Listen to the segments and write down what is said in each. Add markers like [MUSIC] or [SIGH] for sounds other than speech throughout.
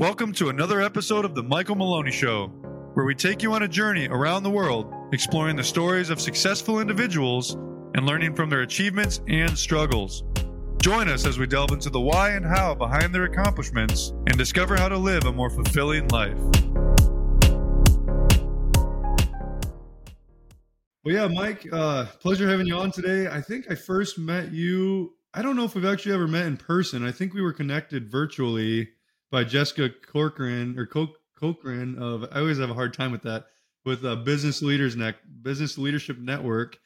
Welcome to another episode of The Michael Maloney Show, where we take you on a journey around the world, exploring the stories of successful individuals and learning from their achievements and struggles. Join us as we delve into the why and how behind their accomplishments and discover how to live a more fulfilling life. Well, yeah, Mike, uh, pleasure having you on today. I think I first met you. I don't know if we've actually ever met in person. I think we were connected virtually by Jessica Corcoran or Corcoran of. I always have a hard time with that with uh, Business Leaders Neck Business Leadership Network.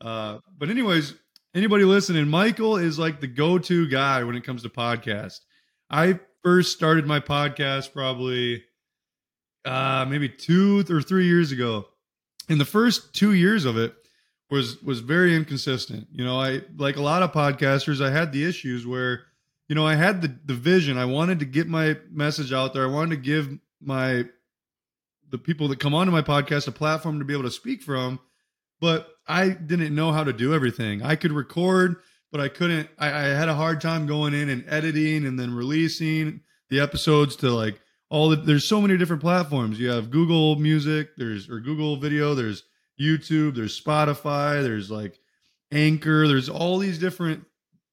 Uh, but anyways, anybody listening, Michael is like the go-to guy when it comes to podcast. I first started my podcast probably uh, maybe two or three years ago and the first two years of it was was very inconsistent. You know, I like a lot of podcasters, I had the issues where, you know, I had the the vision. I wanted to get my message out there. I wanted to give my the people that come onto my podcast a platform to be able to speak from, but I didn't know how to do everything. I could record, but I couldn't. I, I had a hard time going in and editing and then releasing the episodes to like all the, there's so many different platforms. You have Google Music, there's or Google Video, there's YouTube, there's Spotify, there's like Anchor, there's all these different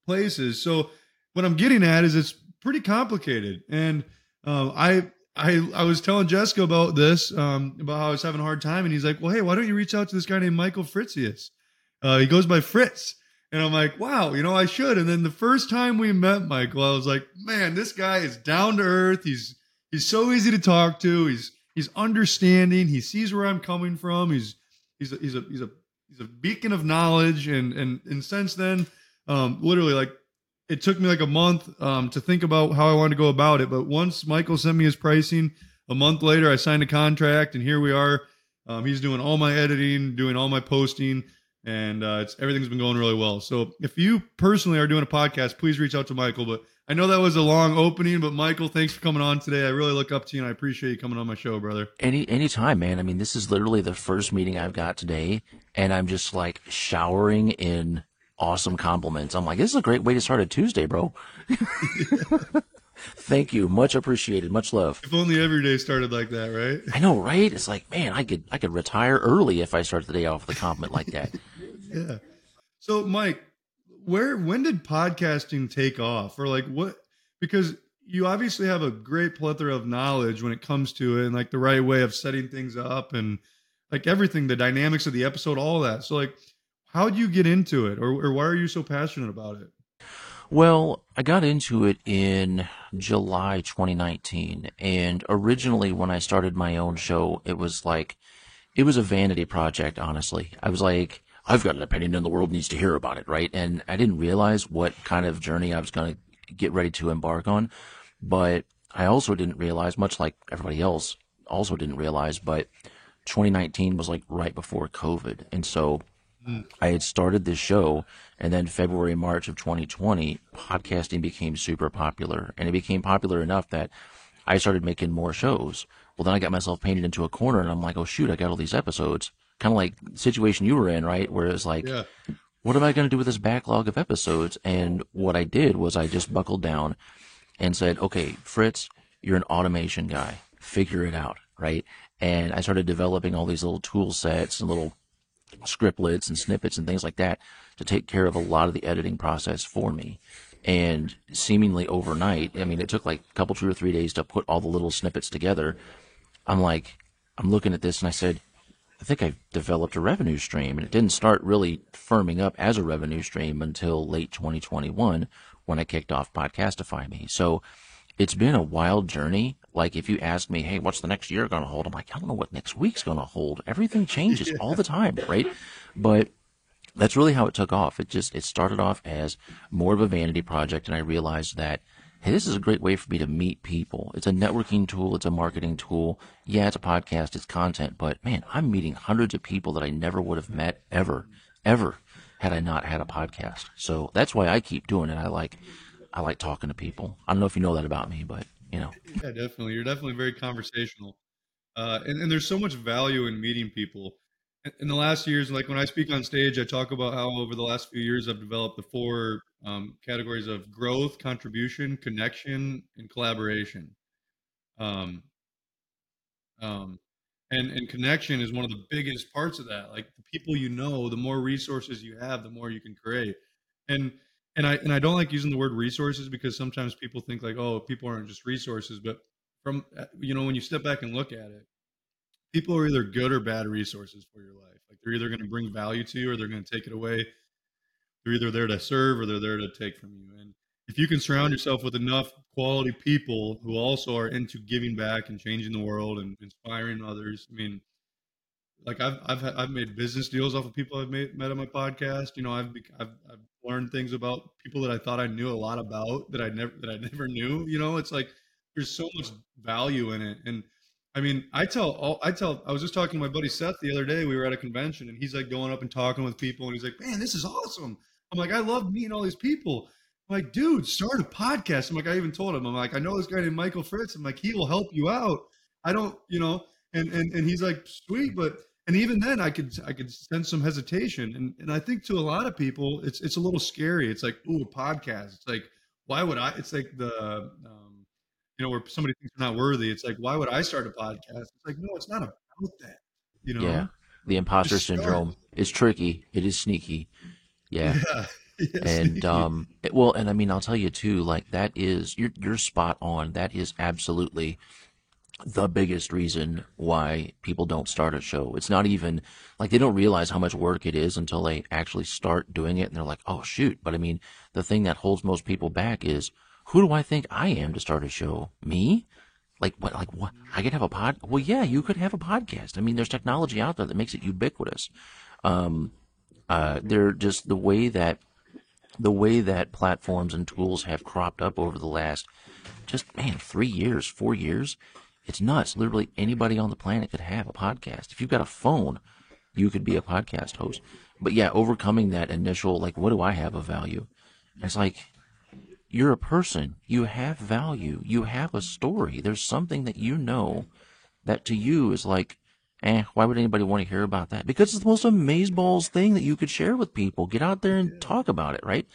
places. So what I'm getting at is it's pretty complicated. And um, I I I was telling Jessica about this, um, about how I was having a hard time, and he's like, "Well, hey, why don't you reach out to this guy named Michael Fritzius? Uh, he goes by Fritz." And I'm like, "Wow, you know, I should." And then the first time we met Michael, I was like, "Man, this guy is down to earth. He's he's so easy to talk to. He's he's understanding. He sees where I'm coming from. He's he's a, he's a he's a he's a beacon of knowledge. And and and since then, um, literally like it took me like a month um, to think about how I wanted to go about it. But once Michael sent me his pricing, a month later I signed a contract, and here we are. Um, he's doing all my editing, doing all my posting, and uh, it's everything's been going really well. So if you personally are doing a podcast, please reach out to Michael. But I know that was a long opening, but Michael, thanks for coming on today. I really look up to you and I appreciate you coming on my show, brother. Any any time, man. I mean, this is literally the first meeting I've got today, and I'm just like showering in awesome compliments. I'm like, this is a great way to start a Tuesday, bro. [LAUGHS] Thank you. Much appreciated. Much love. If only every day started like that, right? I know, right? It's like, man, I could I could retire early if I start the day off with a compliment like that. [LAUGHS] yeah. So, Mike, where when did podcasting take off or like what because you obviously have a great plethora of knowledge when it comes to it and like the right way of setting things up and like everything the dynamics of the episode all that so like how did you get into it or, or why are you so passionate about it well i got into it in july 2019 and originally when i started my own show it was like it was a vanity project honestly i was like I've got an opinion and the world needs to hear about it, right? And I didn't realize what kind of journey I was going to get ready to embark on. But I also didn't realize, much like everybody else also didn't realize, but 2019 was like right before COVID. And so. I had started this show, and then February, March of 2020, podcasting became super popular. And it became popular enough that I started making more shows. Well, then I got myself painted into a corner, and I'm like, oh, shoot, I got all these episodes kind of like situation you were in, right? Where it's like, yeah. what am I going to do with this backlog of episodes? And what I did was I just buckled down and said, okay, Fritz, you're an automation guy. Figure it out, right? And I started developing all these little tool sets and little scriptlets and snippets and things like that to take care of a lot of the editing process for me. And seemingly overnight, I mean, it took like a couple, two or three days to put all the little snippets together. I'm like, I'm looking at this and I said, I think I've developed a revenue stream, and it didn't start really firming up as a revenue stream until late 2021 when I kicked off Podcastify Me. So it's been a wild journey. Like if you ask me, hey, what's the next year going to hold? I'm like, I don't know what next week's going to hold. Everything [LAUGHS] changes yeah. all the time, right? But that's really how it took off. It just it started off as more of a vanity project, and I realized that hey, this is a great way for me to meet people. It's a networking tool, it's a marketing tool. Yeah, it's a podcast, it's content, but man, I'm meeting hundreds of people that I never would have met ever, ever had I not had a podcast. So that's why I keep doing it. I like I like talking to people. I don't know if you know that about me, but you know. Yeah, definitely. You're definitely very conversational. Uh, and, and there's so much value in meeting people in the last years, like when I speak on stage, I talk about how over the last few years I've developed the four um, categories of growth, contribution, connection, and collaboration. Um, um, and and connection is one of the biggest parts of that. Like the people you know, the more resources you have, the more you can create. And and I and I don't like using the word resources because sometimes people think like, oh, people aren't just resources. But from uh, you know, when you step back and look at it, people are either good or bad resources for your life. Like they're either going to bring value to you or they're going to take it away. They're either there to serve or they're there to take from you. And if you can surround yourself with enough quality people who also are into giving back and changing the world and inspiring others, I mean, like I've I've I've made business deals off of people I've made, met on my podcast. You know, I've, I've I've learned things about people that I thought I knew a lot about that I never that I never knew. You know, it's like there's so much value in it, and I mean, I tell all I tell. I was just talking to my buddy Seth the other day. We were at a convention, and he's like going up and talking with people, and he's like, "Man, this is awesome." I'm like, "I love meeting all these people." I'm like, "Dude, start a podcast." I'm like, I even told him, I'm like, "I know this guy named Michael Fritz." I'm like, "He will help you out." I don't, you know, and and and he's like, "Sweet," but and even then I could I could sense some hesitation. And and I think to a lot of people it's it's a little scary. It's like, ooh, a podcast. It's like, why would I it's like the um, you know, where somebody thinks they're not worthy. It's like, why would I start a podcast? It's like, no, it's not about that. You know? Yeah. The imposter syndrome is tricky. It is sneaky. Yeah. [LAUGHS] yeah. yeah and sneaky. um it, well and I mean I'll tell you too, like that is you're you're spot on. That is absolutely the biggest reason why people don't start a show. It's not even like they don't realize how much work it is until they actually start doing it and they're like, oh shoot. But I mean, the thing that holds most people back is who do I think I am to start a show? Me? Like what? Like what? I could have a pod. Well, yeah, you could have a podcast. I mean, there's technology out there that makes it ubiquitous. Um, uh, they're just the way that the way that platforms and tools have cropped up over the last just man three years, four years it's nuts. Literally anybody on the planet could have a podcast. If you've got a phone, you could be a podcast host. But yeah, overcoming that initial, like, what do I have of value? It's like, you're a person. You have value. You have a story. There's something that you know that to you is like, eh, why would anybody want to hear about that? Because it's the most amazeballs thing that you could share with people. Get out there and talk about it, right?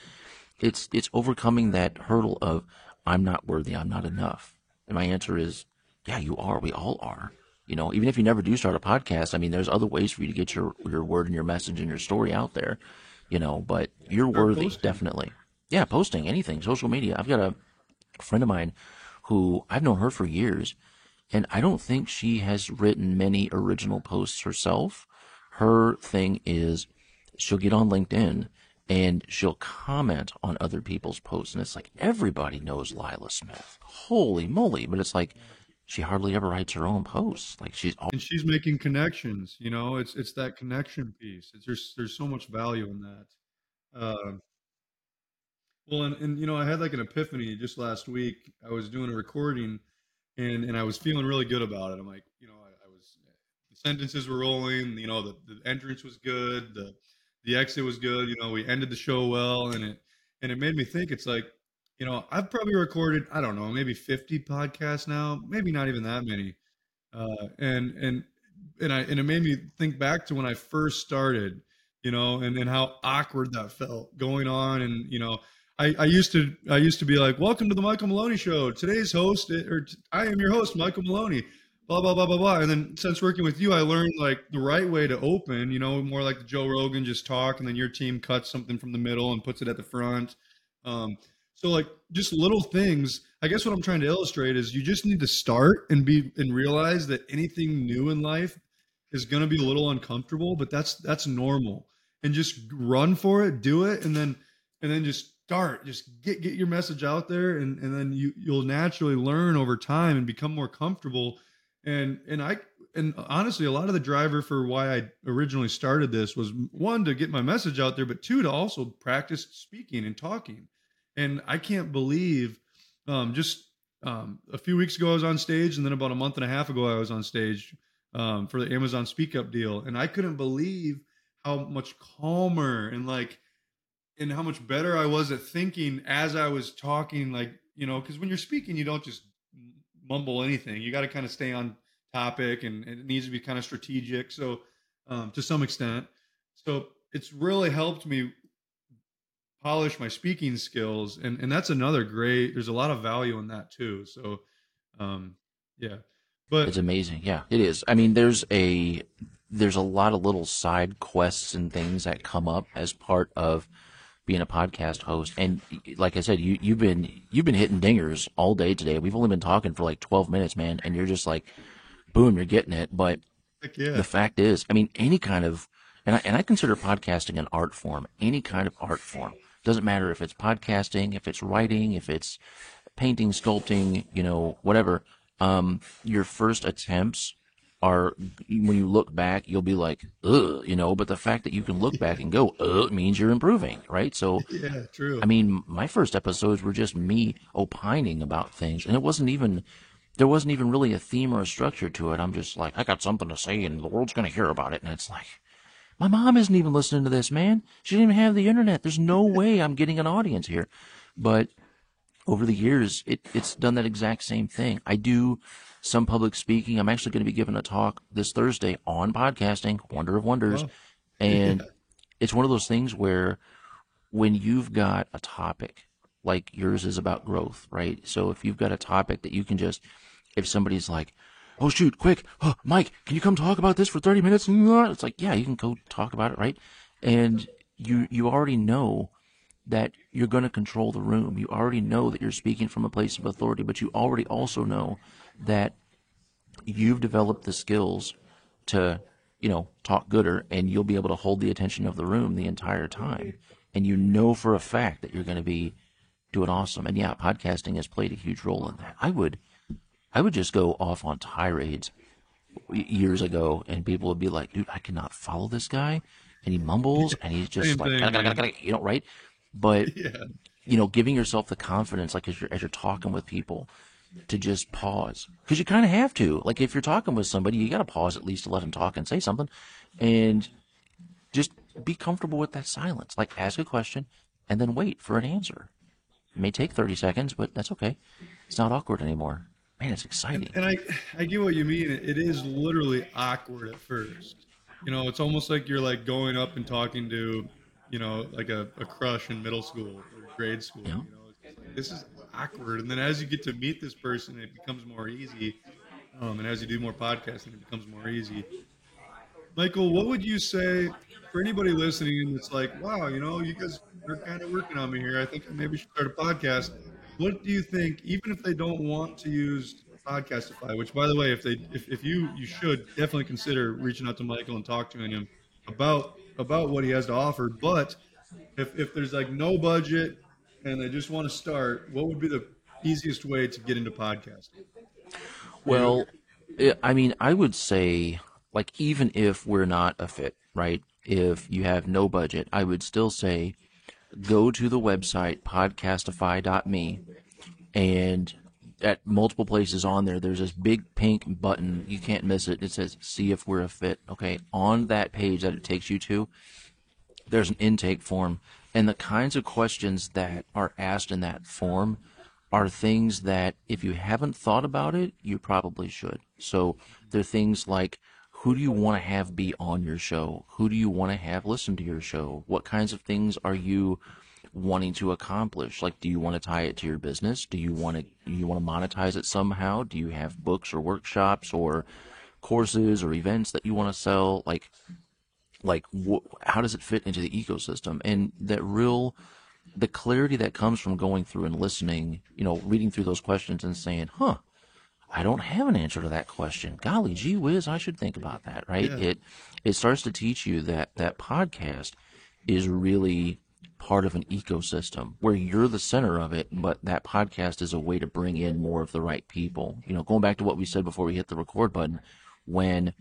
It's, it's overcoming that hurdle of, I'm not worthy. I'm not enough. And my answer is, yeah, you are. We all are. You know, even if you never do start a podcast, I mean, there's other ways for you to get your your word and your message and your story out there. You know, but you're worthy, posting. definitely. Yeah, posting anything, social media. I've got a friend of mine who I've known her for years, and I don't think she has written many original posts herself. Her thing is she'll get on LinkedIn and she'll comment on other people's posts, and it's like everybody knows Lila Smith. Holy moly! But it's like she hardly ever writes her own posts. Like she's all- and she's making connections. You know, it's it's that connection piece. It's there's there's so much value in that. Uh, well, and, and you know, I had like an epiphany just last week. I was doing a recording, and and I was feeling really good about it. I'm like, you know, I, I was the sentences were rolling. You know, the the entrance was good. The the exit was good. You know, we ended the show well, and it and it made me think. It's like you know, I've probably recorded, I don't know, maybe 50 podcasts now, maybe not even that many. Uh, and, and, and I, and it made me think back to when I first started, you know, and, and how awkward that felt going on. And, you know, I, I used to, I used to be like, welcome to the Michael Maloney show. Today's host, eh, or I am your host, Michael Maloney, blah, blah, blah, blah, blah. And then since working with you, I learned like the right way to open, you know, more like Joe Rogan, just talk. And then your team cuts something from the middle and puts it at the front. Um, so like just little things. I guess what I'm trying to illustrate is you just need to start and be and realize that anything new in life is going to be a little uncomfortable, but that's that's normal. And just run for it, do it, and then and then just start. Just get get your message out there, and and then you you'll naturally learn over time and become more comfortable. And and I and honestly, a lot of the driver for why I originally started this was one to get my message out there, but two to also practice speaking and talking and I can't believe um, just um, a few weeks ago I was on stage, and then about a month and a half ago I was on stage um, for the Amazon Speak Up deal, and I couldn't believe how much calmer and like and how much better I was at thinking as I was talking. Like you know, because when you're speaking, you don't just mumble anything. You got to kind of stay on topic, and, and, it needs to be kind of strategic. So um, to some extent, so it's really helped me polish my speaking skills and and that's another great there's a lot of value in that too so um Yeah, but It's amazing. Yeah, it is. I mean, there's a there's a lot of little side quests and things that come up as part of being a podcast host. And like I said, you you've been you've been hitting dingers all day today. We've only been talking for like 12 minutes, man, and you're just like boom, you're getting it. But yeah, the fact is, I mean, any kind of and I, and I consider podcasting an art form. Any kind of art form doesn't matter if it's podcasting, if it's writing, if it's painting, sculpting, you know, whatever. Um, your first attempts are when you look back, you'll be like, ugh, you know. But the fact that you can look [LAUGHS] back and go, ugh, means you're improving, right? So, yeah, true. I mean, my first episodes were just me opining about things, and it wasn't even there wasn't even really a theme or a structure to it. I'm just like, I got something to say, and the world's gonna hear about it, and it's like. My mom isn't even listening to this, man. She didn't even have the internet. There's no [LAUGHS] way I'm getting an audience here. But over the years, it, it's done that exact same thing. I do some public speaking. I'm actually going to be giving a talk this Thursday on podcasting, Wonder of Wonders. And Yeah. [LAUGHS] it's one of those things where when you've got a topic like yours is about growth, right? So if you've got a topic that you can just, if somebody's like, oh shoot, quick, oh, Mike, can you come talk about this for 30 minutes? It's like, yeah, you can go talk about it, right? And you, you already know that you're going to control the room. You already know that you're speaking from a place of authority, but you already also know that you've developed the skills to, you know, talk gooder and you'll be able to hold the attention of the room the entire time. And you know for a fact that you're going to be doing awesome. And yeah, podcasting has played a huge role in that. I would, I would just go off on tirades years ago and people would be like, dude, I cannot follow this guy. And he mumbles and he's just like, thing, "Gotta, gotta, man. gotta, gotta," you know, right? But [LAUGHS] yeah, you know, giving yourself the confidence, like as you're as you're talking with people, to just pause because you kind of have to. Like if you're talking with somebody, you got to pause at least to let them talk and say something, and just be comfortable with that silence. Like ask a question and then wait for an answer. It may take thirty seconds, but that's okay. It's not awkward anymore. Man, it's exciting. and I I get what you mean. It, is literally awkward at first. You know, it's almost like you're like going up and talking to, you know, like a, a crush in middle school or grade school. Yeah. You know, it's like, this is awkward. And then as you get to meet this person, it becomes more easy. Um, and as you do more podcasting, it becomes more easy. Michael, what would you say for anybody listening that's like, wow, you know, you guys are kind of working on me here. I think I maybe should start a podcast. What do you think, even if they don't want to use Podcastify, which by the way, if they if, if you you should definitely consider reaching out to Michael and talk to him about about what he has to offer. But if if there's like no budget and they just want to start, what would be the easiest way to get into podcasting? Well, I mean, I would say, like, even if we're not a fit, right? If you have no budget, I would still say go to the website podcastify.me and at multiple places on there, there's this big pink button. You can't miss it. It says, see if we're a fit. Okay. On that page that it takes you to, there's an intake form. And the kinds of questions that are asked in that form are things that if you haven't thought about it, you probably should. So they're things like who do you want to have be on your show? Who do you want to have listen to your show? What kinds of things are you wanting to accomplish? Like do you want to tie it to your business? Do you want to you want to monetize it somehow? Do you have books or workshops or courses or events that you want to sell? Like like wh- how does it fit into the ecosystem and that real the clarity that comes from going through and listening you know reading through those questions and saying huh i don't have an answer to that question golly gee whiz i should think about that right Yeah. it it starts to teach you that that podcast is really part of an ecosystem where you're the center of it but that podcast is a way to bring in more of the right people you know going back to what we said before we hit the record button when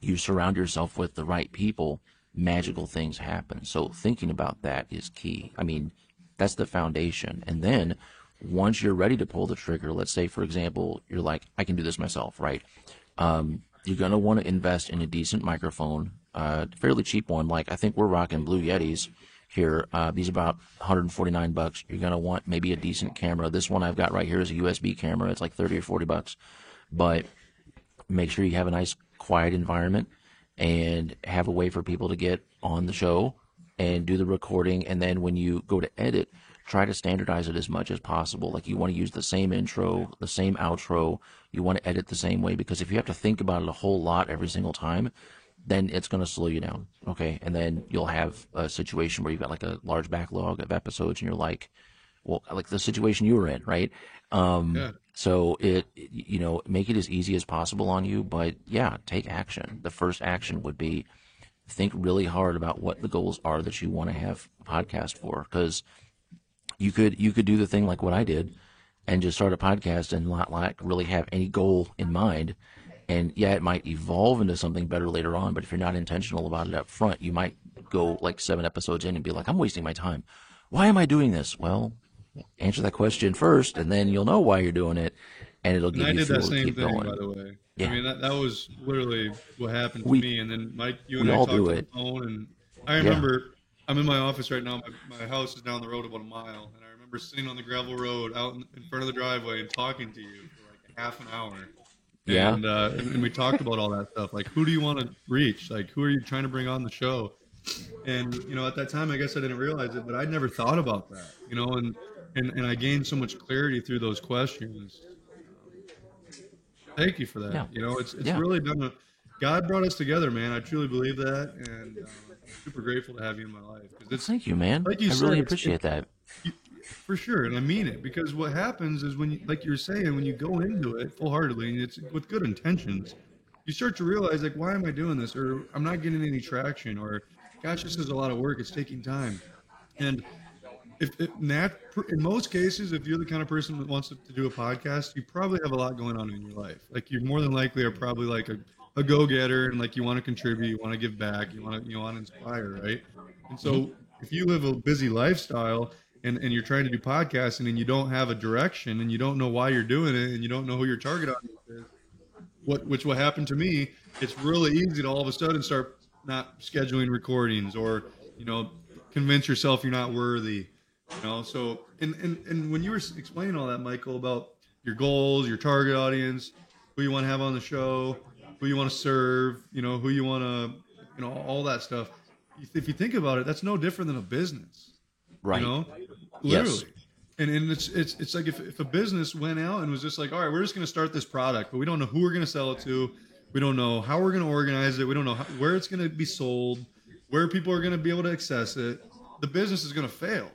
you surround yourself with the right people, magical things happen. So thinking about that is key. I mean, that's the foundation. And then once you're ready to pull the trigger, let's say, for example, you're like, I can do this myself, right? Um, you're going to want to invest in a decent microphone, uh, fairly cheap one. Like I think we're rocking Blue Yetis here. Uh, these are about 149 bucks. You're going to want maybe a decent camera. This one I've got right here is a USB camera. It's like 30 or 40 bucks, but make sure you have a nice quiet environment and have a way for people to get on the show and do the recording and then when you go to edit try to standardize it as much as possible. Like you want to use the same intro, the same outro. You want to edit the same way because if you have to think about it a whole lot every single time, then it's going to slow you down. Okay. And then you'll have a situation where you've got like a large backlog of episodes and you're like, well, like the situation you were in, right? Um, Yeah. so it, you know, make it as easy as possible on you, but yeah, take action. The first action would be think really hard about what the goals are that you want to have podcast for. Cause you could, you could do the thing like what I did and just start a podcast and not like really have any goal in mind. And yeah, it might evolve into something better later on, but if you're not intentional about it up front, you might go like seven episodes in and be like, I'm wasting my time. Why am I doing this? Well, answer that question first, and then you'll know why you're doing it, and it'll And give I you did fuel that to keep thing, going. by the way. Yeah. I mean, that, that was literally what happened to We- me. And then Mike, you and I talked on the phone, and I remember I'm in my office right now. My, my house is down the road about a mile, and I remember sitting on the gravel road out in, in front of the driveway and talking to you for like half an hour. Yeah. And, uh, and, and we talked about all that stuff. Like, who do you want to reach? Like, who are you trying to bring on the show? And you know, at that time, I guess I didn't realize it, but I'd never thought about that. You know, and and, and I gained so much clarity through those questions. Thank you for that. Yeah. You know, it's it's Yeah. really been a God brought us together, man. I truly believe that, and um, super grateful to have you in my life it's Thank you, man. Like you I said, really appreciate that. for sure, and I mean it because what happens is when you, like you were saying, when you go into it full heartedly and it's with good intentions, you start to realize like, why am I doing this? Or I'm not getting any traction, or gosh, this is a lot of work. It's taking time, and if, if nat, in most cases, if you're the kind of person that wants to, to do a podcast, you probably have a lot going on in your life. Like you're more than likely are probably like a, a go-getter and like you want to contribute, you want to give back, you want to you want to inspire, right? And so mm-hmm. if you live a busy lifestyle and, and you're trying to do podcasting and you don't have a direction and you don't know why you're doing it and you don't know who your target audience is, what which what happened to me, it's really easy to all of a sudden start not scheduling recordings or you know convince yourself you're not worthy. You know, so and and and when you were explaining all that, Michael, about your goals, your target audience, who you want to have on the show, who you want to serve, you know, who you want to, you know, all that stuff. If you think about it, that's no different than a business. Right. You know, Yes. And and it's it's it's like if, if a business went out and was just like, all right, we're just going to start this product, but we don't know who we're going to sell it to, we don't know how we're going to organize it, we don't know how, where it's going to be sold, where people are going to be able to access it. The business is going to fail.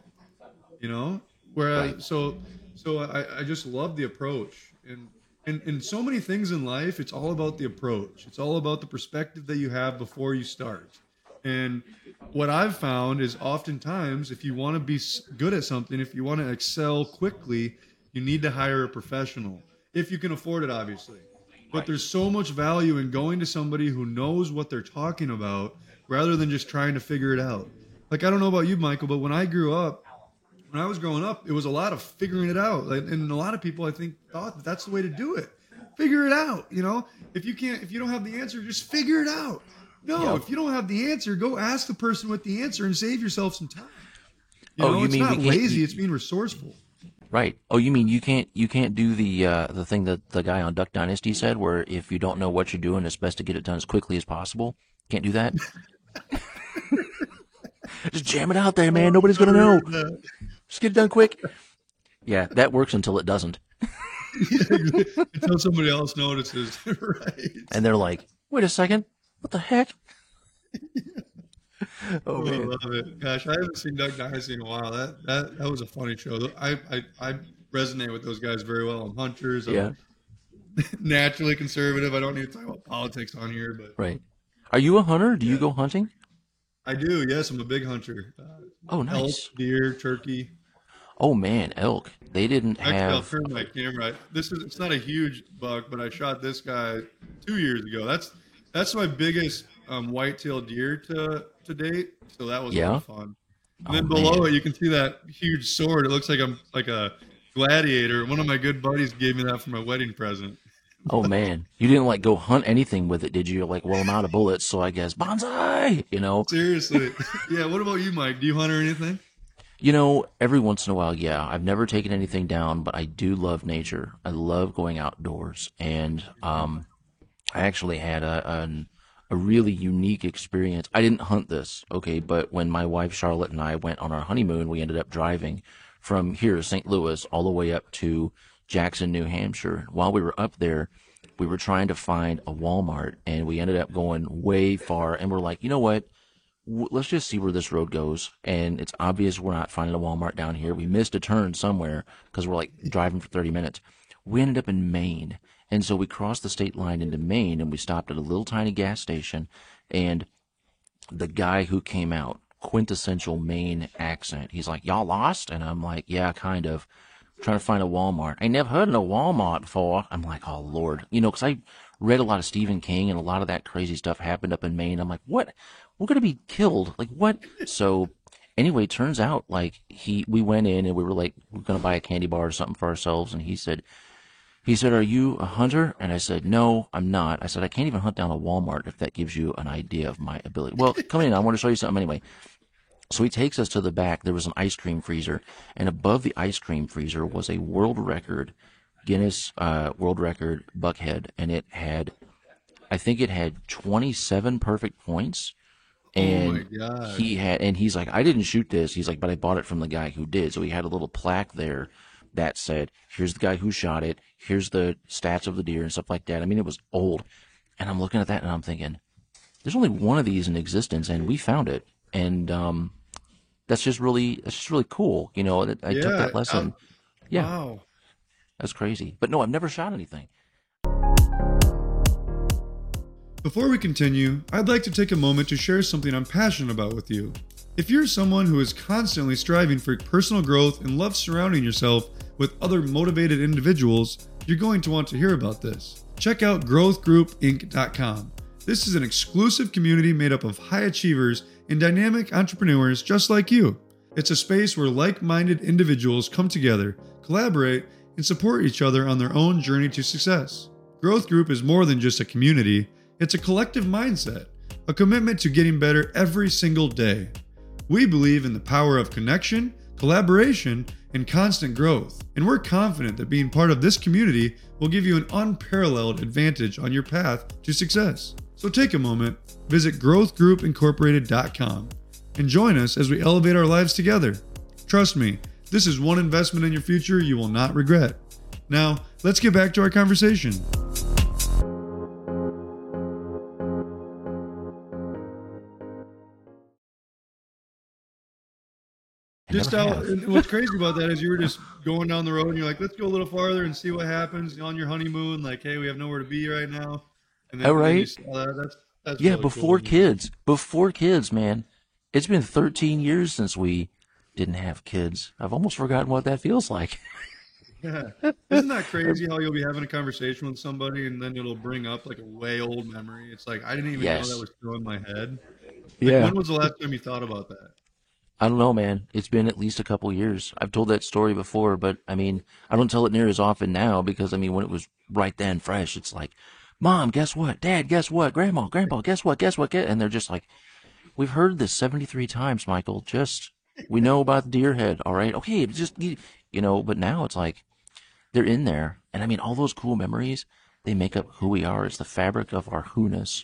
You know, Where Right. so so I I just love the approach and. And, and so many things in life, it's all about the approach. It's all about the perspective that you have before you start. And what I've found is oftentimes, if you want to be good at something, if you want to excel quickly, you need to hire a professional. If you can afford it, obviously. But there's so much value in going to somebody who knows what they're talking about rather than just trying to figure it out. Like, I don't know about you, Michael, but when I grew up, when I was growing up, it was a lot of figuring it out. Like, and a lot of people, I think, thought that that's the way to do it. Figure it out. You know, if you can't, if you don't have the answer, just figure it out. No, Yeah. if you don't have the answer, go ask the person with the answer and save yourself some time. You Oh, know, you it's mean not lazy; you- it's being resourceful. Right. Oh, you mean you can't you can't do the uh, the thing that the guy on Duck Dynasty said, where if you don't know what you're doing, it's best to get it done as quickly as possible. Can't do that. [LAUGHS] Just jam it out there, man. Nobody's gonna know. Just get it done quick. Yeah, that works until it doesn't, [LAUGHS] Until somebody else notices, [LAUGHS] right? and they're like, "Wait a second, what the heck?" oh [LAUGHS] Oh, I love it. Gosh, I haven't seen Duck Dynasty in a while. That that that was a funny show. I I, I resonate with those guys very well. I'm hunters. I'm Yeah. naturally conservative. I don't need to talk about politics on here, but Right. Are you a hunter? Do you go hunting? I do. Yes, I'm a big hunter. Uh, Oh, elk, deer, turkey. Oh man, elk. They didn't I'll have. turn my camera. This is it's not a huge buck, but I shot this guy two years ago. That's that's my biggest um, whitetail deer to to date. So that was Yeah? fun. And Oh, then below man. it, you can see that huge sword. It looks like I'm like a gladiator. One of my good buddies gave me that for my wedding present. Oh [LAUGHS] man, you didn't like go hunt anything with it, did you? Like, well, I'm out of bullets, so I guess bonsai. You know, Seriously. [LAUGHS] [LAUGHS] yeah. What about you, Mike? Do you hunt or anything? You know. Every once in a while, yeah. I've never taken anything down, but I do love nature. I love going outdoors, and um, I actually had a an, a really unique experience. I didn't hunt this, okay, but when my wife Charlotte and I went on our honeymoon, we ended up driving from here, St. Louis, all the way up to Jackson, New Hampshire. While we were up there, we were trying to find a Walmart and we ended up going way far and we're like, you know what? Let's just see where this road goes. And it's obvious we're not finding a Walmart down here. We missed a turn somewhere because we're like driving for 30 minutes. We ended up in Maine. And so we crossed the state line into Maine and we stopped at a little tiny gas station. And the guy who came out, quintessential Maine accent, he's like, Y'all lost? And I'm like, Yeah, kind of. trying to find a Walmart. I never heard of a Walmart before. I'm like, Oh, Lord. You know, because I read a lot of Stephen King and a lot of that crazy stuff happened up in Maine. I'm like, What? We're gonna be killed. Like what? So anyway, turns out like he we went in and we were like we're gonna buy a candy bar or something for ourselves, and he said he said, "Are you a hunter?" And I said, "No, I'm not." I said, "I can't even hunt down a Walmart if that gives you an idea of my ability." Well, come in. I want to show you something anyway. So he takes us to the back. There was an ice cream freezer, and above the ice cream freezer was a world record, Guinness uh, World Record buckhead, and it had, I think it had 27 perfect points and my he had and he's like i didn't shoot this. He's like but i bought it from the guy who did. So he had a little plaque there that said here's the guy who shot it. Here's the stats of the deer and stuff like that. I mean it was old. And i'm looking at that and i'm thinking there's only one of these in existence and we found it. And um that's just really that's just really cool you know that i took that lesson. Um, yeah. Wow. that's crazy. But no i've never shot anything Before we continue, I'd like to take a moment to share something I'm passionate about with you. If you're someone who is constantly striving for personal growth and loves surrounding yourself with other motivated individuals, you're going to want to hear about this. Check out growthgroupinc.com. This is an exclusive community made up of high achievers and dynamic entrepreneurs just like you. It's a space where like minded individuals come together, collaborate, and support each other on their own journey to success. Growth Group is more than just a community, it's a collective mindset, a commitment to getting better every single day. We believe in the power of connection, collaboration, and constant growth, and we're confident that being part of this community will give you an unparalleled advantage on your path to success. So take a moment, visit growthgroupincorporated.com, and join us as we elevate our lives together. Trust me, this is one investment in your future you will not regret. Now, let's get back to our conversation. Just out what's crazy about that is you were just going down the road and you're like let's go a little farther and see what happens on your honeymoon like hey we have nowhere to be right now and Oh, then you right. saw oh, that. that's that's Yeah, really before me. kids. Before kids, man. It's been 13 years since we didn't have kids. I've almost forgotten what that feels like. [LAUGHS] yeah isn't that crazy how you'll be having a conversation with somebody and then it'll bring up like a way old memory it's like i didn't even know that was still in my head like Yeah. when was the last time you thought about that I don't know, man. It's been at least a couple years. I've told that story before, but I mean, I don't tell it near as often now because I mean, when it was right then fresh, it's like, Mom, guess what? Dad, guess what? Grandma, Grandpa, guess what? Guess what? Guess? And they're just like, We've heard this 73 times, Michael. Just, we know about the deer head, all right? Okay, just, you know, but now it's like, they're in there. And I mean, all those cool memories, they make up who we are. It's the fabric of our who-ness.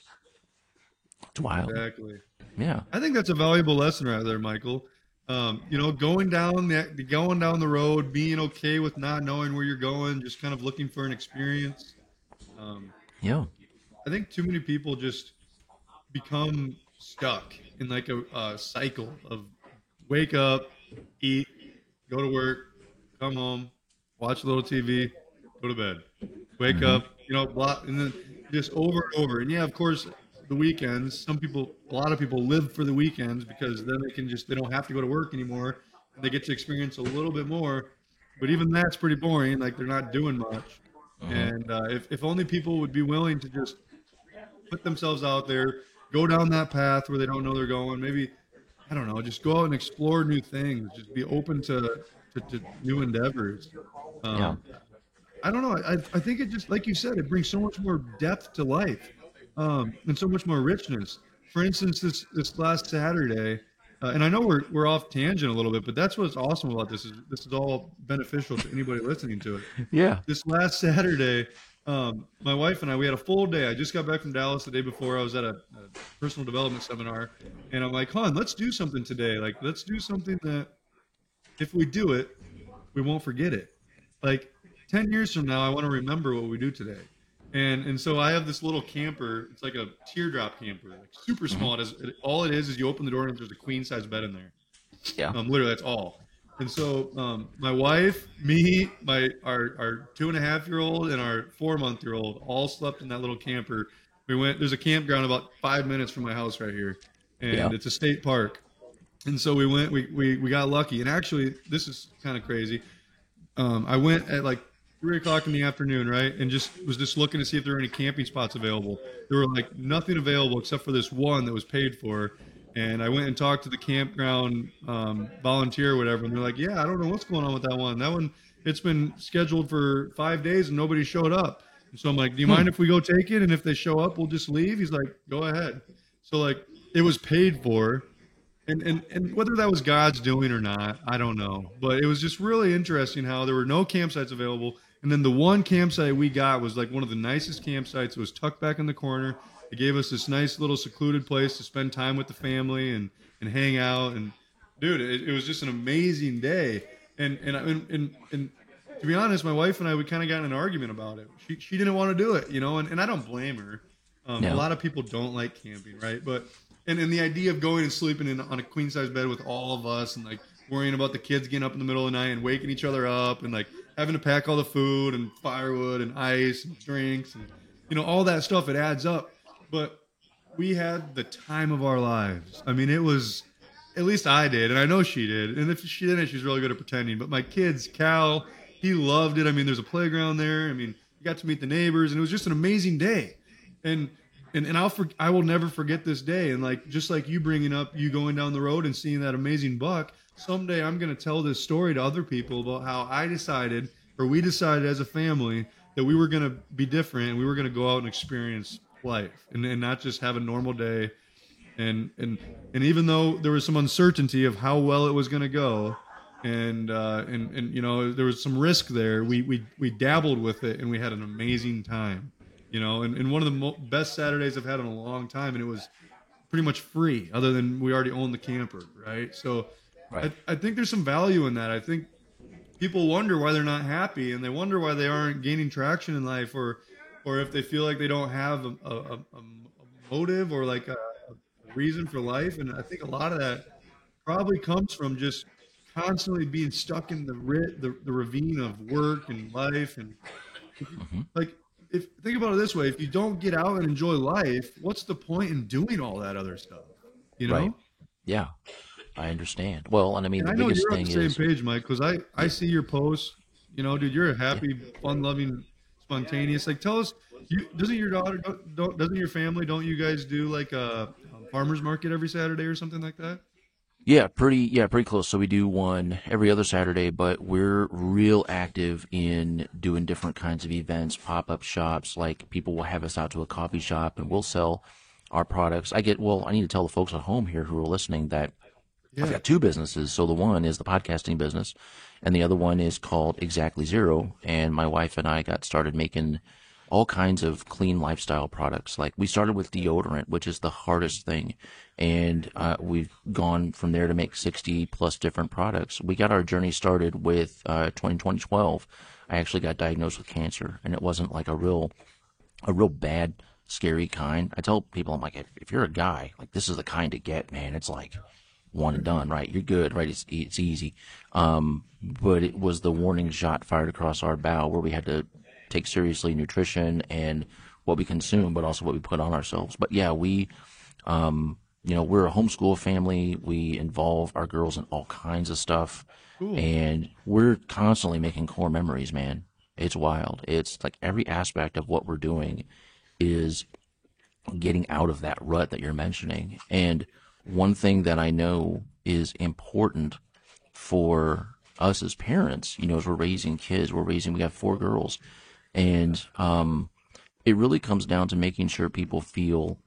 It's wild. exactly Yeah. I think that's a valuable lesson right there, Michael. Um, you know, going down the going down the road, being okay with not knowing where you're going, just kind of looking for an experience. Um, Yeah. I think too many people just become stuck in like a, a cycle of wake up, eat, go to work, come home, watch a little TV, go to bed, wake up, you know, blah, and then just over and over. And yeah, of course, the weekends. Some people, a lot of people live for the weekends because then they can just they don't have to go to work anymore. And they get to experience a little bit more. But even that's pretty boring. Like they're not doing much. And uh, if if only people would be willing to just put themselves out there, go down that path where they don't know they're going. Maybe I don't know, just go out and explore new things. Just be open to to, to new endeavors. Um, Yeah. I don't know. I, I think it just like you said, it brings so much more depth to life, um, and so much more richness. For instance, this this last Saturday, uh, and I know we're we're off tangent a little bit, but that's what's awesome about this is this is all beneficial to anybody listening to it [LAUGHS] Yeah. this last Saturday, um, my wife and I, we had a full day. I just got back from Dallas the day before. I was at a, a personal development seminar, and I'm like, "Hon, let's do something today. Like, let's do something that, if we do it, we won't forget it. Like 10 years from now, I want to remember what we do today. And and so I have this little camper. It's like a teardrop camper, like super Mm-hmm. small. It is, it, all it is is you open the door and there's a queen size bed in there. Yeah. Um, literally, that's all. And so, um, my wife, me, my our our two and a half year old, and our four month year old all slept in that little camper. We went. There's a campground about five minutes from my house right here, and Yeah. it's a state park. And so we went. We we we got lucky. And actually, this is kind of crazy. Um, I went at like three o'clock in the afternoon, right, and just was just looking to see if there were any camping spots available. There were like nothing available except for this one that was paid for. And I went and talked to the campground um, volunteer or whatever, and they're like, "Yeah, I don't know what's going on with that one. That one, it's been scheduled for five days and nobody showed up." And so I'm like, "Do you mind if we go take it? And if they show up, we'll just leave." He's like, "Go ahead." So like, it was paid for, and, and and whether that was God's doing or not, I don't know. But it was just really interesting how there were no campsites available, and then the one campsite we got was like one of the nicest campsites. It was tucked back in the corner. It gave us this nice little secluded place to spend time with the family and and hang out. And dude, it, it was just an amazing day. And and and and, and to be honest, my wife and I we kind of got in an argument about it. She she didn't want to do it, you know, and, and I don't blame her. Um, Yeah. A lot of people don't like camping, right? But and, and the idea of going and sleeping in on a queen size bed with all of us and like worrying about the kids getting up in the middle of the night and waking each other up and like having to pack all the food and firewood and ice and drinks and you know all that stuff it adds up. But we had the time of our lives. I mean it was at least i did and i know she did. And if she didn't she's really good at pretending. But my kids cal he loved it. I mean there's a playground there. I mean you got to meet the neighbors and it was just an amazing day. And and, and I'll for, I will never forget this day. And like just like you bringing up you going down the road and seeing that amazing buck, someday I'm going to tell this story to other people about how I decided or we decided as a family that we were going to be different and we were going to go out and experience life and, and not just have a normal day. And and and even though there was some uncertainty of how well it was going to go, and uh, and and you know there was some risk there, we we we dabbled with it and we had an amazing time you know, and, and one of the mo- best Saturdays I've had in a long time, and it was pretty much free, other than we already own the camper, right? So Right. I, I think there's some value in that. I think people wonder why they're not happy, and they wonder why they aren't gaining traction in life, or or if they feel like they don't have a, a, a, a motive or like a, reason for life. And I think a lot of that probably comes from just constantly being stuck in the ri- the, the ravine of work and life and mm-hmm. like if think about it this way if you don't get out and enjoy life what's the point in doing all that other stuff you know Right. Yeah. I understand. Well, and I mean, and the i know biggest you're on the same is page mike because i i see your posts you know dude you're a happy fun loving spontaneous like tell us you doesn't your daughter don't, don't doesn't your family don't you guys do like a, a farmers market every saturday or something like that Yeah, pretty yeah, pretty close. So we do one every other Saturday, but we're real active in doing different kinds of events, pop-up shops, like people will have us out to a coffee shop and we'll sell our products. I get well, I need to tell the folks at home here who are listening that I've got two businesses. So the one is the podcasting business and the other one is called Exactly Zero and my wife and I got started making all kinds of clean lifestyle products. Like we started with deodorant, which is the hardest thing, and uh, we've gone from there to make 60 plus different products. We got our journey started with uh, 2012. I actually got diagnosed with cancer, and it wasn't like a real, a real bad, scary kind. I tell people, I'm like, if, if you're a guy, like this is the kind to get, man. It's like one and done, right? You're good, right? It's it's easy. Um, but it was the warning shot fired across our bow where we had to take seriously nutrition and what we consume, but also what we put on ourselves. But yeah, we, um, you know, we're a homeschool family. We involve our girls in all kinds of stuff, and we're constantly making core memories, man. It's wild. It's like every aspect of what we're doing is getting out of that rut that you're mentioning. And one thing that I know is important for us as parents, you know, as we're raising kids, we're raising, we have four girls, and um, it really comes down to making sure people feel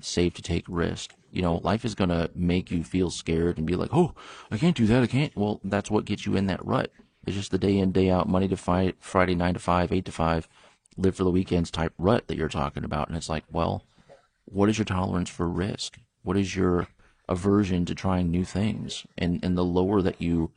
safe to take risk. You know, life is going to make you feel scared and be like, oh, I can't do that. I can't. Well, that's what gets you in that rut. It's just the day in, day out, Monday to fi- Friday, nine to five, eight to five, live for the weekends type rut that you're talking about. And it's like, well, what is your tolerance for risk? What is your aversion to trying new things? And and the lower that you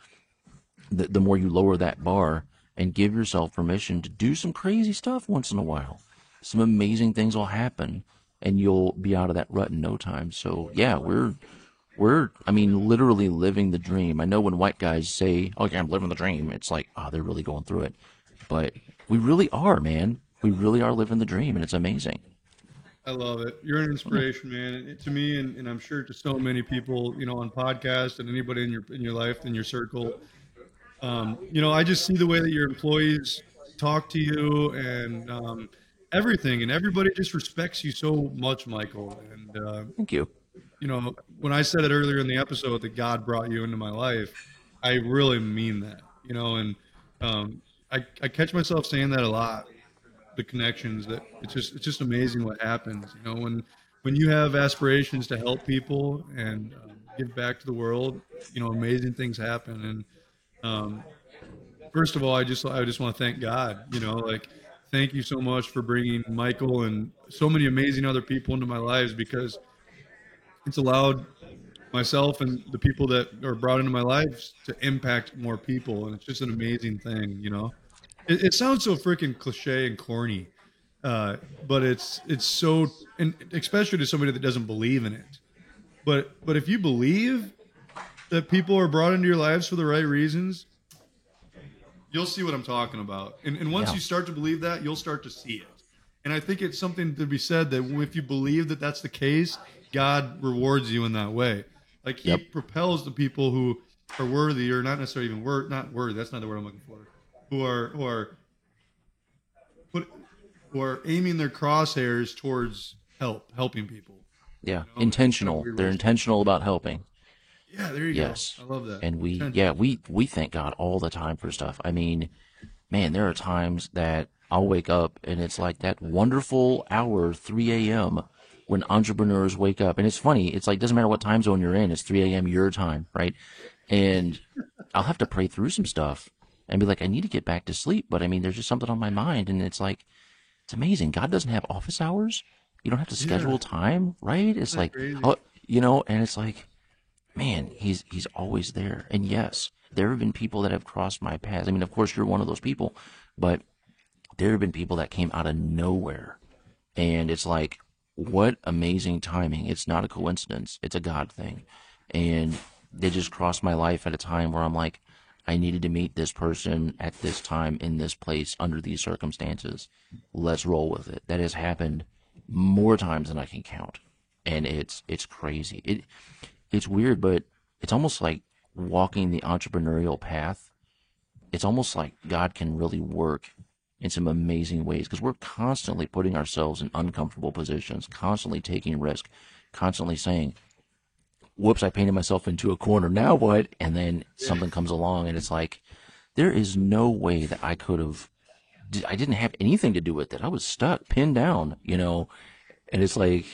the, the more you lower that bar and give yourself permission to do some crazy stuff once in a while. Some amazing things will happen and you'll be out of that rut in no time. So yeah, we're we're I mean literally living the dream. I know when white guys say, "Oh, yeah, I'm living the dream," it's like, "Oh, they're really going through it." But we really are, man. We really are living the dream and it's amazing. I love it. You're an inspiration, man, to me, and, and I'm sure to so many people, you know, on podcast and anybody in your in your life in your circle. Um, you know, I just see the way that your employees talk to you and um, everything, and everybody just respects you so much, Michael. And uh, thank you. You know, when I said it earlier in the episode that God brought you into my life, I really mean that. You know, and um, I, I catch myself saying that a lot. The connections that it's just it's just amazing what happens. You know, when when you have aspirations to help people and um, give back to the world, you know, amazing things happen. And um, first of all, I just I just want to thank God. You know, like thank you so much for bringing Michael and so many amazing other people into my lives because it's allowed myself and the people that are brought into my lives to impact more people and it's just an amazing thing you know it, it sounds so freaking cliche and corny uh, but it's it's so and especially to somebody that doesn't believe in it but but if you believe that people are brought into your lives for the right reasons you'll see what i'm talking about and, and once Yeah. you start to believe that you'll start to see it and i think it's something to be said that if you believe that that's the case god rewards you in that way like he Yep. propels the people who are worthy or not necessarily even worth not worthy that's not the word i'm looking for who are who are put who are aiming their crosshairs towards help helping people Yeah, know, intentional. They're intentional about helping. yeah there you Yes. go i love that And we, yeah, we we thank God all the time for stuff. I mean, man, there are times that I'll wake up and it's like that wonderful hour, 3 a.m. when entrepreneurs wake up. And it's funny. It's like, doesn't matter what time zone you're in. It's 3 a.m. your time, right? And I'll have to pray through some stuff and be like, I need to get back to sleep. But I mean, there's just something on my mind. And it's like, it's amazing. God doesn't have office hours. You don't have to schedule time, right? It's like, oh, you know, and it's like, man, he's he's always there. And yes, there have been people that have crossed my path. I mean, of course, you're one of those people, but there have been people that came out of nowhere, and it's like, what amazing timing! It's not a coincidence; it's a God thing, and they just crossed my life at a time where I'm like, I needed to meet this person at this time in this place under these circumstances. Let's roll with it. That has happened more times than I can count, and it's it's crazy. It it's weird, but it's almost like walking the entrepreneurial path. It's almost like God can really work in some amazing ways because we're constantly putting ourselves in uncomfortable positions, constantly taking risk, constantly saying, whoops, I painted myself into a corner. Now what? And then something comes along and it's like, there is no way that I could have, I didn't have anything to do with it. I was stuck, pinned down, you know, and it's like,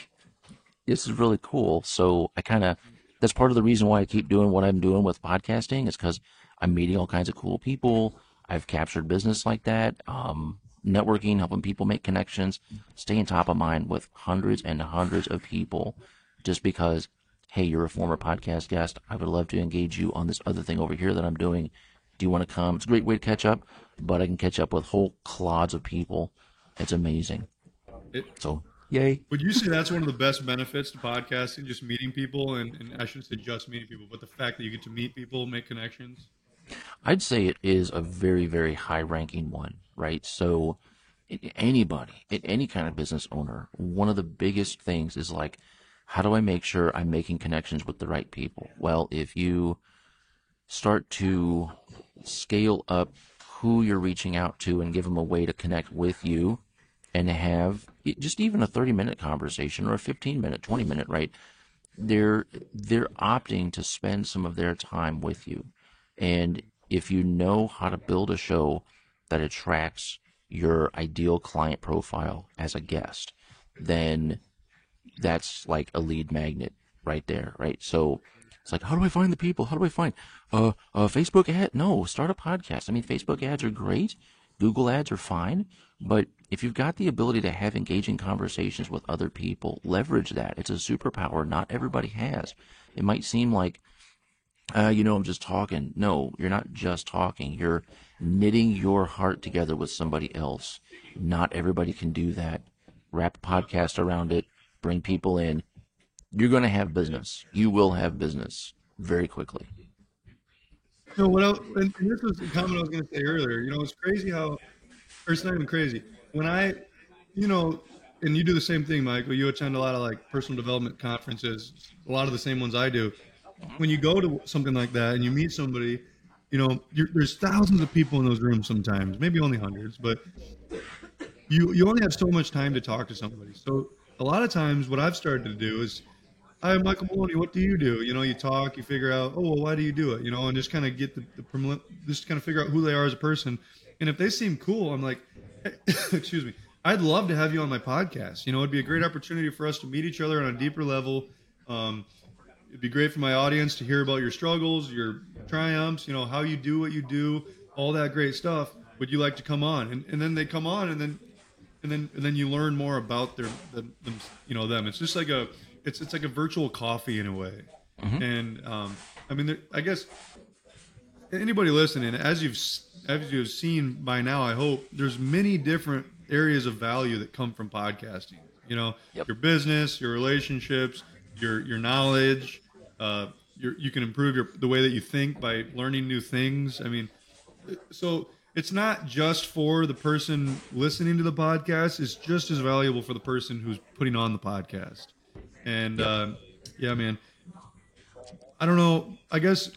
this is really cool. So I kind of, that's part of the reason why I keep doing what I'm doing with podcasting is because I'm meeting all kinds of cool people. I've captured business like that. Um, networking, helping people make connections, staying top of mind with hundreds and hundreds of people just because, hey, you're a former podcast guest. I would love to engage you on this other thing over here that I'm doing. Do you want to come? It's a great way to catch up, but I can catch up with whole clods of people. It's amazing. It- So, yay. Would you say that's one of the best benefits to podcasting, just meeting people, and, and I shouldn't say just meeting people, but the fact that you get to meet people, make connections? I'd say it is a very, very high ranking one, right? So, anybody, any kind of business owner, one of the biggest things is like, how do I make sure I'm making connections with the right people? Well, if you start to scale up who you're reaching out to and give them a way to connect with you and have just even a 30 minute conversation or a 15 minute, 20 minute, right? They're, they're opting to spend some of their time with you. And if you know how to build a show that attracts your ideal client profile as a guest, then that's like a lead magnet right there, right? So it's like, how do I find the people? How do I find uh, uh Facebook ad? No, start a podcast. I mean, Facebook ads are great. Google ads are fine, but if you've got the ability to have engaging conversations with other people, leverage that. It's a superpower not everybody has. It might seem like uh, you know, I'm just talking. No, you're not just talking. You're knitting your heart together with somebody else. Not everybody can do that. Wrap a podcast around it, bring people in. You're going to have business. You will have business very quickly. No, what else? And this was the comment I was going to say earlier. You know, it's crazy how, or it's not even crazy. When I, you know, and you do the same thing, Michael. You attend a lot of like personal development conferences, a lot of the same ones I do. When you go to something like that and you meet somebody, you know, there's thousands of people in those rooms sometimes, maybe only hundreds, but you you only have so much time to talk to somebody. So a lot of times, what I've started to do is hi michael maloney what do you do? You know you talk you figure out oh well why do you do it? You know and just kind of get the, the just kind of figure out who they are as a person. And if they seem cool i'm like [LAUGHS] excuse me i'd love to have you on my podcast. You know it'd be a great opportunity for us to meet each other on a deeper level. Um, it'd be great for my audience to hear about your struggles your triumphs you know how you do what you do all that great stuff. Would you like to come on? And, and then they come on and then and then and then you learn more about their them, them you know them it's just like a it's it's like a virtual coffee in a way. Mm-hmm. And um, I mean, there, I guess anybody listening, as you've as you've seen by now, I hope there's many different areas of value that come from podcasting. You know, yep. your business, your relationships, your your knowledge. Uh, you can improve your the way that you think by learning new things. I mean, so it's not just for the person listening to the podcast; it's just as valuable for the person who's putting on the podcast. And yep. uh, yeah, man. I don't know. I guess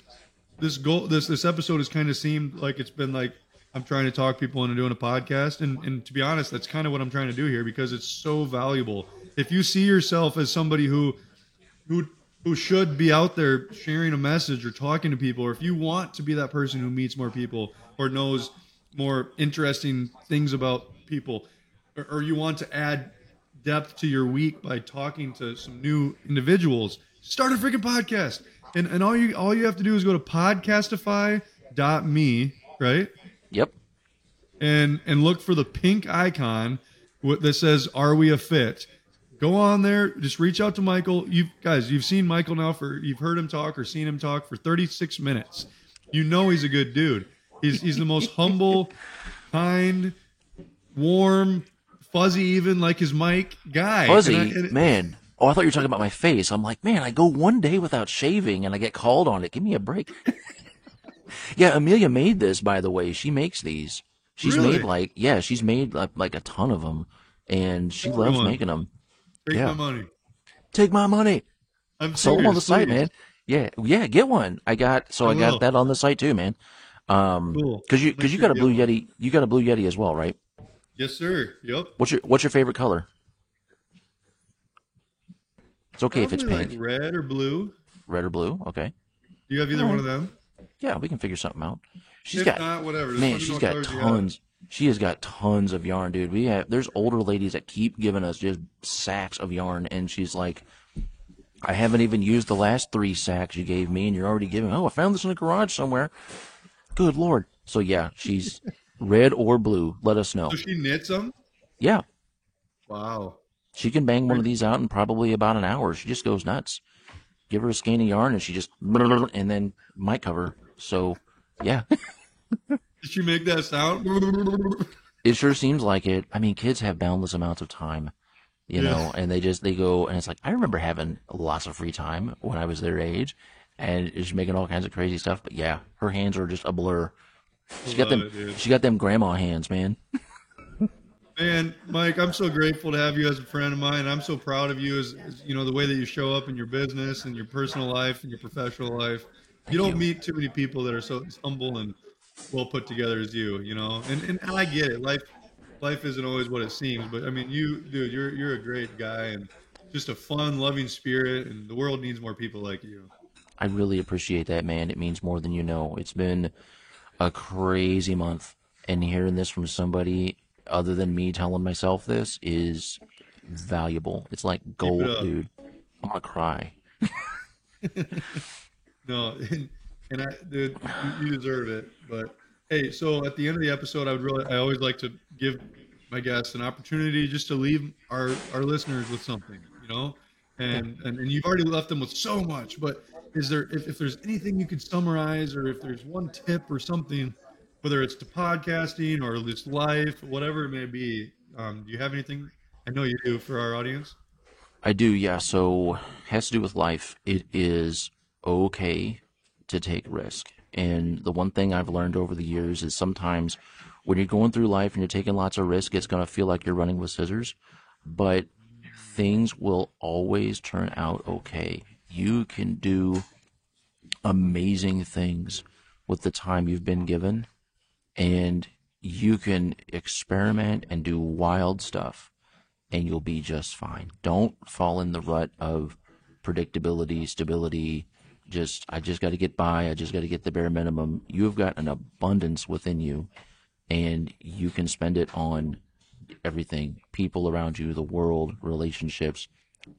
this goal, this this episode has kind of seemed like it's been like I'm trying to talk people into doing a podcast, and and to be honest, that's kind of what I'm trying to do here because it's so valuable. If you see yourself as somebody who who who should be out there sharing a message or talking to people, or if you want to be that person who meets more people or knows more interesting things about people, or, or you want to add depth to your week by talking to some new individuals, start a freaking podcast. And and all you all you have to do is go to podcastify.me, right? Yep. And and look for the pink icon that says "Are we a fit?" Go on there. Just reach out to Michael. You guys, you've seen Michael now for you've heard him talk or seen him talk for 36 minutes. You know he's a good dude. He's he's the most humble, kind, warm, fuzzy, even like his mic guy. Fuzzy, and I, and man. Oh, I thought you were talking about my face. I'm like, man, I go one day without shaving and I get called on it. Give me a break. [LAUGHS] yeah, Amelia made this, by the way. She makes these. She's really? made like, yeah, she's made like, like a ton of them, and she loves making them. Take yeah. my money. Take my money. I'm sold on the site, man. Yeah, yeah, get one. I got so I, I got that on the site too, man. Um, cool. Because you because you got a blue yeti, you got a blue yeti as well, right? Yes, sir. Yep. What's your What's your favorite color? It's okay Probably if it's pink. Like red or blue. Red or blue. Okay. Do you have either one of them? Yeah, we can figure something out. She's if got not, whatever. man, she's got tons. She has got tons of yarn, dude. We have there's older ladies that keep giving us just sacks of yarn, and she's like, I haven't even used the last three sacks you gave me, and you're already giving. Oh, I found this in the garage somewhere. Good lord. So yeah, she's red or blue. Let us know. So she knits them. Yeah. Wow. She can bang one of these out in probably about an hour. She just goes nuts. Give her a skein of yarn and she just and then mic cover. So, yeah. [LAUGHS] Did she make that sound? it sure seems like it. I mean, kids have boundless amounts of time, you yeah. know, and they just they go and it's like I remember having lots of free time when I was their age, and just making all kinds of crazy stuff. But yeah, her hands are just a blur. She got them. It, she got them grandma hands, man. man, Mike, I'm so grateful to have you as a friend of mine. I'm so proud of you as, as, you know the way that you show up in your business and your personal life and your professional life. You don't you. meet too many people that are so humble and well put together as you. You know, and and I get it. Life life isn't always what it seems, but I mean, you, dude, you're you're a great guy and just a fun, loving spirit, and the world needs more people like you. I really appreciate that, man. It means more than you know. It's been a crazy month. And hearing this from somebody other than me telling myself this is valuable. It's like gold, it dude. I'm gonna cry. [LAUGHS] no, and, and I, dude, you, you deserve it. But hey, so at the end of the episode, I would really, I always like to give my guests an opportunity just to leave our our listeners with something, you know. And and, and you've already left them with so much, but is there if, if there's anything you could summarize or if there's one tip or something whether it's to podcasting or just life whatever it may be um, do you have anything i know you do for our audience I do, yeah. So it has to do with life. It is okay to take risk. And the one thing I've learned over the years is sometimes when you're going through life and you're taking lots of risk, it's going to feel like you're running with scissors, but things will always turn out okay. You can do amazing things with the time you've been given and you can experiment and do wild stuff and you'll be just fine. Don't fall in the rut of predictability, stability. Just, I just got to get by. I just got to get the bare minimum. You've got an abundance within you, and you can spend it on everything people around you, the world, relationships.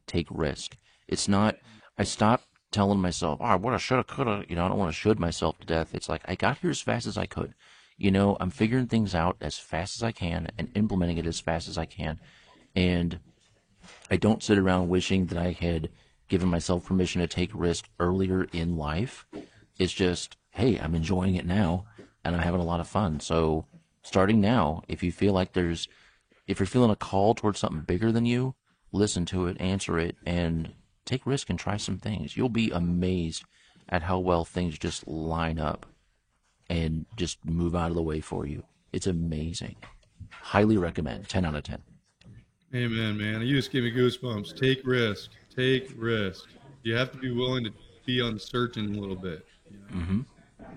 Take risk. It's not, I stopped telling myself, oh, what I would have, should have, could have. You know, I don't want to should myself to death. It's like, I got here as fast as I could. You know, I'm figuring things out as fast as I can and implementing it as fast as I can and I don't sit around wishing that I had given myself permission to take risk earlier in life. It's just, hey, I'm enjoying it now and I'm having a lot of fun. So starting now, if you feel like there's, if you're feeling a call towards something bigger than you, listen to it, answer it, and take risk and try some things. You'll be amazed at how well things just line up and just move out of the way for you. It's amazing. Highly recommend. 10 out of 10. Amen, man. You just gave me goosebumps. Take risk. Take risk. You have to be willing to be uncertain a little bit. You know? mm-hmm.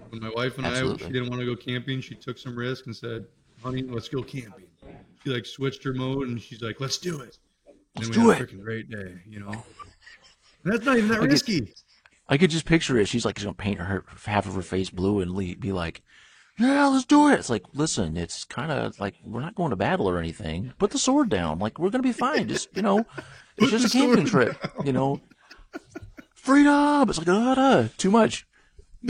When my wife and Absolutely. I, she didn't want to go camping. She took some risk and said, "Honey, let's go camping." She like switched her mode and she's like, "Let's do it." And let's we do had. A freaking great day, you know. That's not even that I risky. Could, I could just picture it. She's like, she's gonna paint her half of her face blue and be like, yeah, let's do it. It's like, listen, it's kind of like we're not going to battle or anything. Put the sword down. Like we're gonna be fine. Just you know, [LAUGHS] it's just a camping trip. Down. You know, freedom. It's like uh, too much. [LAUGHS]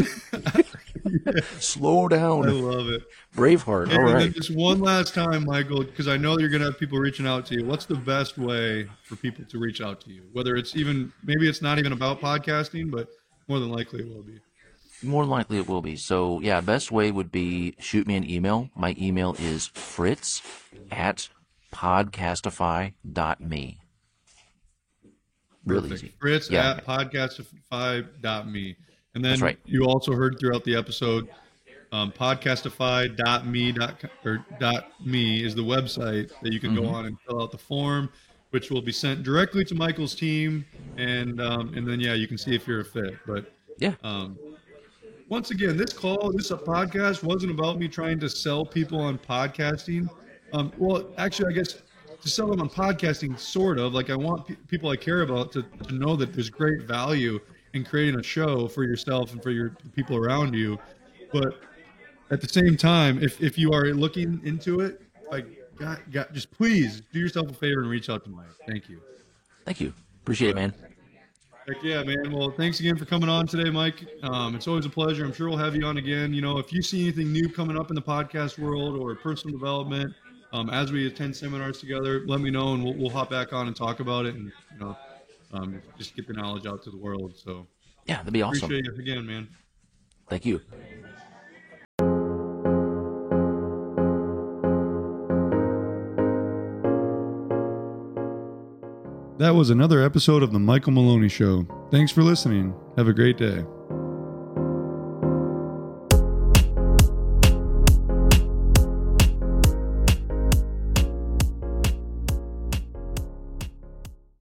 [LAUGHS] Slow down. I love it. Braveheart. Hey, All right. Just one last time, Michael, because I know you're gonna have people reaching out to you. What's the best way for people to reach out to you? Whether it's even maybe it's not even about podcasting, but more than likely it will be. More than likely it will be. So yeah, best way would be shoot me an email. My email is fritz at podcastify.me. Really Perfect. easy. Fritz yeah. at podcastify.me. And then right. you also heard throughout the episode, um, podcastify.me or dot me is the website that you can mm-hmm. go on and fill out the form, which will be sent directly to Michael's team, and um, and then yeah, you can see if you're a fit. But yeah, um, once again, this call, this a podcast wasn't about me trying to sell people on podcasting. Um, well, actually, I guess to sell them on podcasting, sort of. Like I want pe- people I care about to, to know that there's great value in creating a show for yourself and for your people around you. But at the same time, if, if you are looking into it, like, God, God, just please do yourself a favor and reach out to Mike. Thank you. Thank you. Appreciate it, man. Heck yeah, man. Well, thanks again for coming on today, Mike. Um, it's always a pleasure. I'm sure we'll have you on again. You know, if you see anything new coming up in the podcast world or personal development, um, as we attend seminars together, let me know and we'll, we'll hop back on and talk about it and, you know, um, just get the knowledge out to the world. So, yeah, that'd be awesome. Appreciate it again, man. Thank you. That was another episode of The Michael Maloney Show. Thanks for listening. Have a great day.